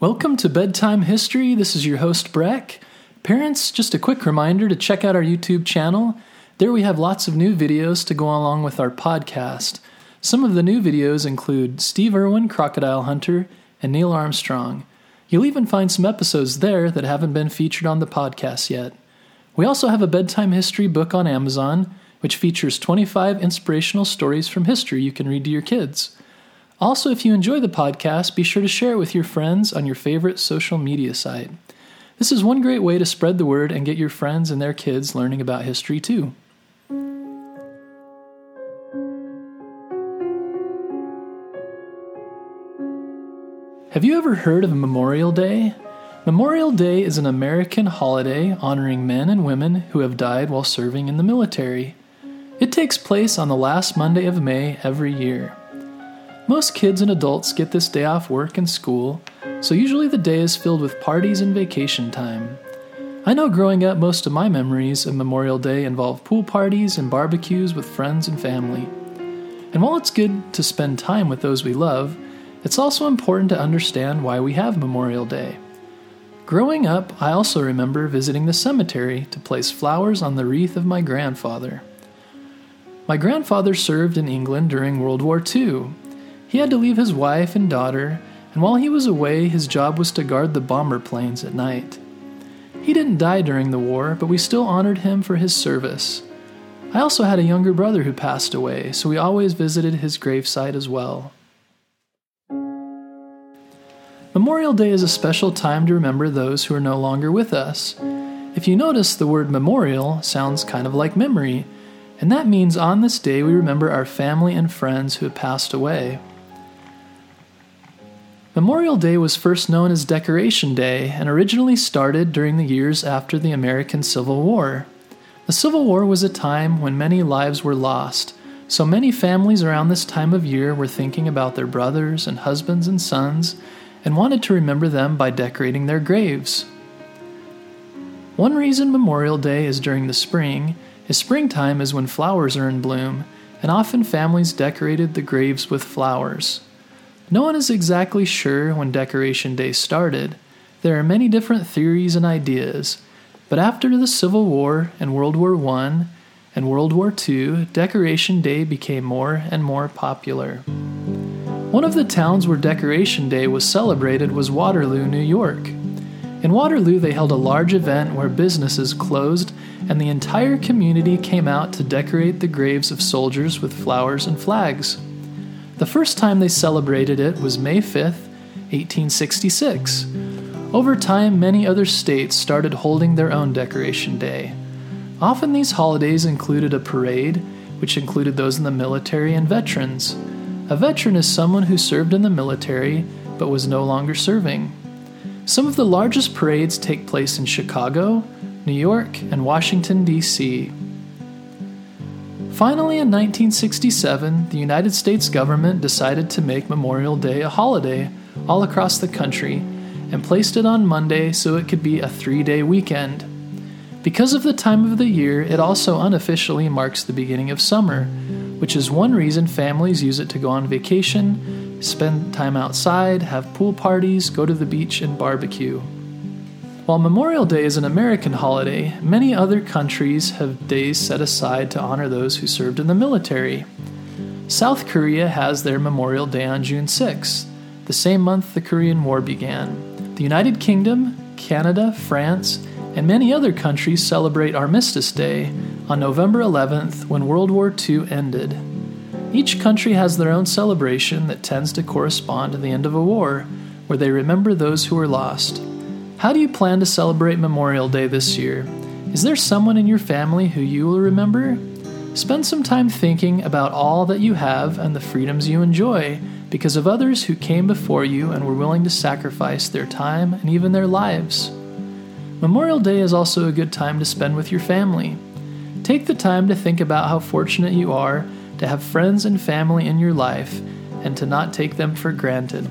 Welcome to Bedtime History. This is your host, Breck. Parents, just a quick reminder to check out our YouTube channel. There we have lots of new videos to go along with our podcast. Some of the new videos include Steve Irwin, Crocodile Hunter, and Neil Armstrong. You'll even find some episodes there that haven't been featured on the podcast yet. We also have a bedtime history book on Amazon, which features 25 inspirational stories from history you can read to your kids. Also, if you enjoy the podcast, be sure to share it with your friends on your favorite social media site. This is one great way to spread the word and get your friends and their kids learning about history too. Have you ever heard of Memorial Day? Memorial Day is an American holiday honoring men and women who have died while serving in the military. It takes place on the last Monday of May every year. Most kids and adults get this day off work and school, so usually the day is filled with parties and vacation time. I know growing up, most of my memories of Memorial Day involve pool parties and barbecues with friends and family. And while it's good to spend time with those we love, it's also important to understand why we have Memorial Day. Growing up, I also remember visiting the cemetery to place flowers on the wreath of my grandfather. My grandfather served in England during World War II. He had to leave his wife and daughter, and while he was away, his job was to guard the bomber planes at night. He didn't die during the war, but we still honored him for his service. I also had a younger brother who passed away, so we always visited his gravesite as well. Memorial Day is a special time to remember those who are no longer with us. If you notice, the word memorial sounds kind of like memory, and that means on this day we remember our family and friends who have passed away. Memorial Day was first known as Decoration Day and originally started during the years after the American Civil War. The Civil War was a time when many lives were lost, so many families around this time of year were thinking about their brothers and husbands and sons and wanted to remember them by decorating their graves. One reason Memorial Day is during the spring is springtime is when flowers are in bloom, and often families decorated the graves with flowers. No one is exactly sure when Decoration Day started. There are many different theories and ideas, but after the Civil War and World War I and World War II, Decoration Day became more and more popular. One of the towns where Decoration Day was celebrated was Waterloo, New York. In Waterloo, they held a large event where businesses closed and the entire community came out to decorate the graves of soldiers with flowers and flags. The first time they celebrated it was May 5th, 1866. Over time, many other states started holding their own Decoration Day. Often these holidays included a parade, which included those in the military and veterans. A veteran is someone who served in the military but was no longer serving. Some of the largest parades take place in Chicago, New York, and Washington, D.C. Finally, in 1967, the United States government decided to make Memorial Day a holiday all across the country and placed it on Monday so it could be a three day weekend. Because of the time of the year, it also unofficially marks the beginning of summer, which is one reason families use it to go on vacation, spend time outside, have pool parties, go to the beach, and barbecue. While Memorial Day is an American holiday, many other countries have days set aside to honor those who served in the military. South Korea has their Memorial Day on June 6, the same month the Korean War began. The United Kingdom, Canada, France, and many other countries celebrate Armistice Day on November 11th when World War II ended. Each country has their own celebration that tends to correspond to the end of a war, where they remember those who were lost. How do you plan to celebrate Memorial Day this year? Is there someone in your family who you will remember? Spend some time thinking about all that you have and the freedoms you enjoy because of others who came before you and were willing to sacrifice their time and even their lives. Memorial Day is also a good time to spend with your family. Take the time to think about how fortunate you are to have friends and family in your life and to not take them for granted.